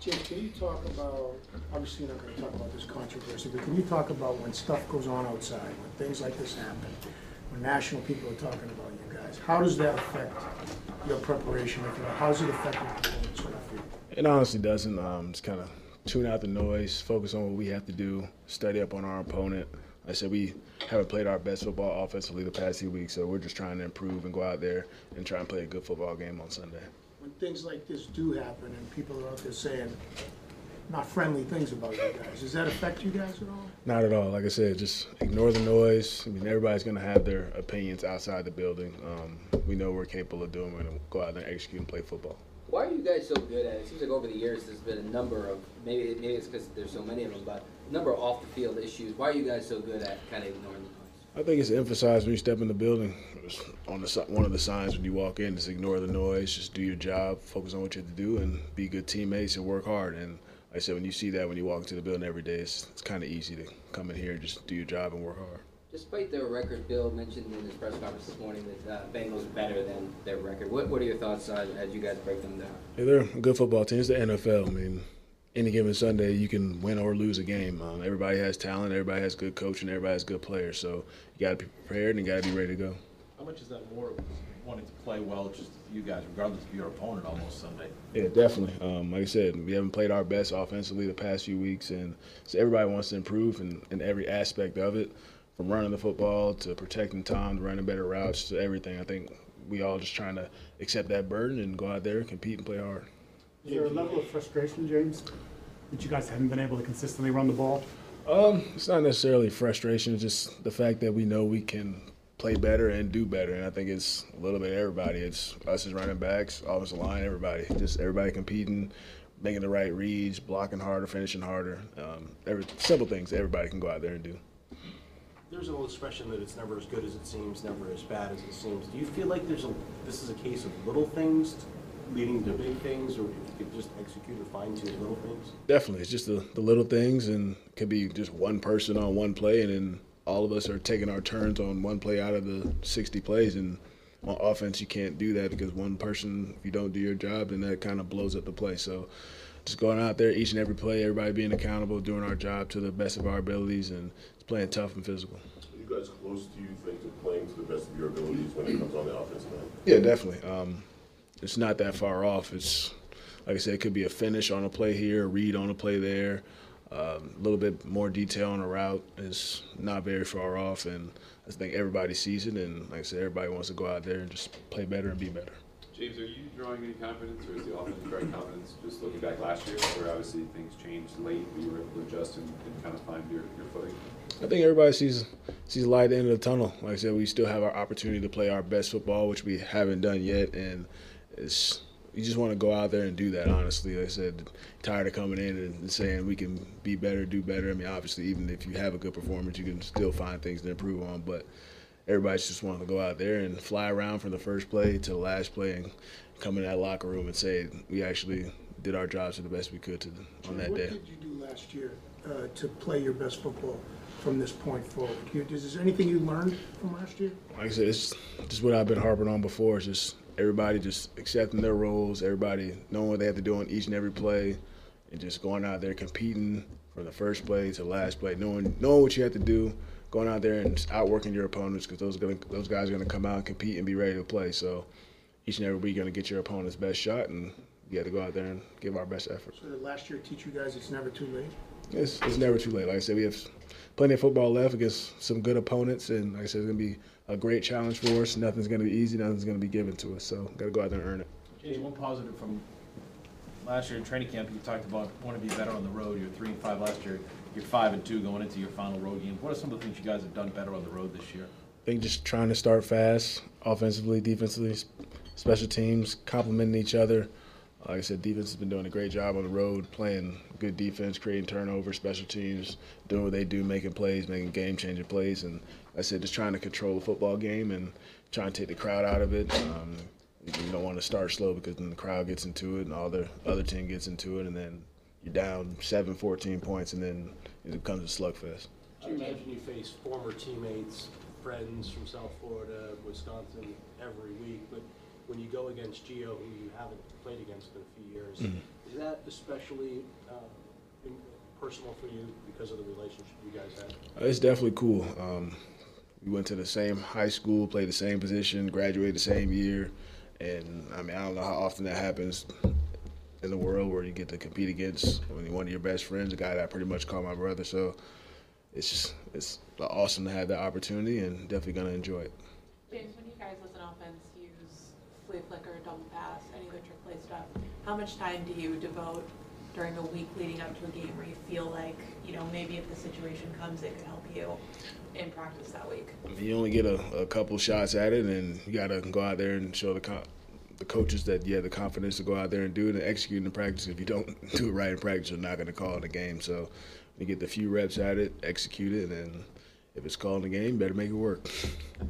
Jim, can you talk about, obviously you're not gonna talk about this controversy, but can you talk about when stuff goes on outside, when things like this happen, when national people are talking about you guys, how does that affect your preparation? How does it affect your performance? It honestly doesn't. Um, just kind of tune out the noise, focus on what we have to do, study up on our opponent. I said we haven't played our best football offensively the past few weeks, so we're just trying to improve and go out there and try and play a good football game on Sunday. When things like this do happen and people are out there saying not friendly things about you guys, does that affect you guys at all? Not at all. Like I said, just ignore the noise. I mean, everybody's going to have their opinions outside the building. Um, we know we're capable of doing. We're going to go out there and execute and play football. Why are you guys so good at it? It seems like over the years there's been a number of maybe maybe it's because there's so many of them, but a number of off the field issues. Why are you guys so good at kind of ignoring the noise? I think it's emphasized when you step in the building. It's on the one of the signs when you walk in, just ignore the noise, just do your job, focus on what you have to do, and be good teammates and work hard. And like I said, when you see that when you walk into the building every day, it's, it's kind of easy to come in here and just do your job and work hard. Despite their record, Bill mentioned in his press conference this morning that uh, Bengals are better than their record. What What are your thoughts uh, as you guys break them down? Yeah, they're a good football team. It's the NFL. I mean, any given Sunday, you can win or lose a game. Um, everybody has talent. Everybody has good coaching. Everybody has good players. So you got to be prepared and you got to be ready to go. How much is that more wanting to play well, just you guys, regardless of your opponent, almost Sunday? Yeah, definitely. Um, like I said, we haven't played our best offensively the past few weeks, and so everybody wants to improve in, in every aspect of it, from running the football to protecting time to running better routes to everything. I think we all just trying to accept that burden and go out there and compete and play hard. Is there a level of frustration, James, that you guys haven't been able to consistently run the ball? Um, it's not necessarily frustration. It's just the fact that we know we can play better and do better. And I think it's a little bit everybody. It's us as running backs, offensive line, everybody. Just everybody competing, making the right reads, blocking harder, finishing harder. Um, every simple things everybody can go out there and do. There's an old expression that it's never as good as it seems, never as bad as it seems. Do you feel like there's a, this is a case of little things leading to big things, or if you could just execute or fine tune little things? Definitely, it's just the, the little things, and it could be just one person on one play, and then all of us are taking our turns on one play out of the 60 plays. And on offense, you can't do that because one person, if you don't do your job, then that kind of blows up the play. So just going out there each and every play, everybody being accountable, doing our job to the best of our abilities, and playing tough and physical. Are you guys close, do you think, to playing to the best of your abilities when it comes on the offensive end? Yeah, definitely. Um, it's not that far off. It's like I said, it could be a finish on a play here, a read on a play there. Um, a little bit more detail on a route is not very far off, and I think everybody sees it. And like I said, everybody wants to go out there and just play better and be better. James, are you drawing any confidence, or is the offense drawing confidence? Just looking back last year, where obviously things changed late, but you were able to adjust and, and kind of find your, your footing. I think everybody sees sees light at the end of the tunnel. Like I said, we still have our opportunity to play our best football, which we haven't done yet, and it's you just want to go out there and do that. Honestly, like I said, tired of coming in and saying we can be better, do better. I mean, obviously, even if you have a good performance, you can still find things to improve on. But everybody's just wanting to go out there and fly around from the first play to the last play and come in that locker room and say we actually did our jobs to the best we could to, on that what day. What did you do last year uh, to play your best football from this point forward? You- Is there anything you learned from last year? like I said, it's just what I've been harping on before. It's just everybody just accepting their roles, everybody knowing what they have to do on each and every play, and just going out there competing from the first play to the last play, knowing knowing what you have to do, going out there and outworking your opponents because those gonna those guys are gonna come out and compete and be ready to play. So each and every week, you're gonna get your opponent's best shot, and you have to go out there and give our best effort. So did last year teach you guys it's never too late? It's, it's never too late. Like I said, we have plenty of football left against some good opponents, and like I said, it's gonna be a great challenge for us. Nothing's gonna be easy. Nothing's gonna be given to us. So gotta go out there and earn it. James, one positive from last year in training camp, you talked about wanting to be better on the road. You're three and five last year. You're five and two going into your final road game. What are some of the things you guys have done better on the road this year? I think just trying to start fast, offensively, defensively, special teams, complementing each other. Like I said, defense has been doing a great job on the road, playing good defense, creating turnovers, special teams, doing what they do, making plays, making game-changing plays, and like I said, just trying to control the football game and trying to take the crowd out of it. Um, you don't want to start slow because then the crowd gets into it and all the other team gets into it, and then you're down 7, 14 points, and then it becomes a slugfest. I imagine you face former teammates, friends from South Florida, Wisconsin every week, but when you go against Gio, who you haven't played against in a few years, Mm-hmm. is that especially uh, im- personal for you because of the relationship you guys had? Uh, It's definitely cool. Um, we went to the same high school, played the same position, graduated the same year, and I mean I don't know how often that happens in the world where you get to compete against one of your best friends, a guy that I pretty much call my brother. So it's just it's awesome to have that opportunity, and definitely gonna enjoy it. James, when you guys as an offense use flea flicker, double pass, any of the trick play stuff, how much time do you devote during a week leading up to a game where you feel like, you know, maybe if the situation comes, it could help you in practice that week? You only get a, a couple shots at it, and you got to go out there and show the the coaches that you have the confidence to go out there and do it and execute in practice. If you don't do it right in practice, you're not going to call in the game. So you get the few reps at it, execute it, and then if it's called in the game, better make it work.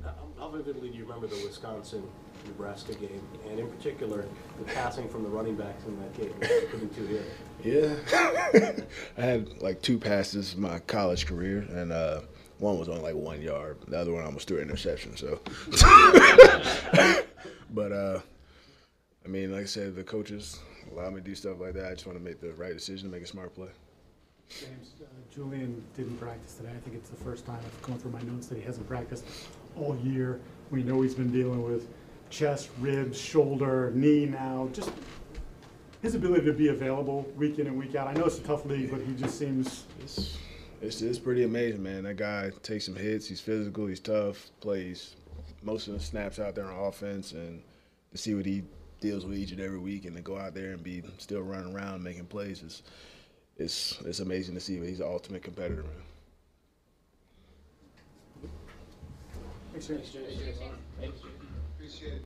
Uh, How vividly do you remember the Wisconsin-Nebraska game, and in particular, the passing from the running backs in that game, putting two here? Yeah, I had like two passes my college career, and uh, one was on like one yard. The other one almost threw an interception. So, but uh, I mean, like I said, the coaches allow me to do stuff like that. I just want to make the right decision, to make a smart play. James, uh, Julian didn't practice today. I think it's the first time I've gone through my notes that he hasn't practiced all year. We know he's been dealing with chest, ribs, shoulder, knee now. Just his ability to be available week in and week out. I know it's a tough league, but he just seems It's, it's it's pretty amazing, man. That guy takes some hits. He's physical. He's tough. Plays most of the snaps out there on offense, and to see what he deals with each and every week, and to go out there and be still running around making plays is it's it's amazing to see. But he's the ultimate competitor, man. Thanks, James. Appreciate it.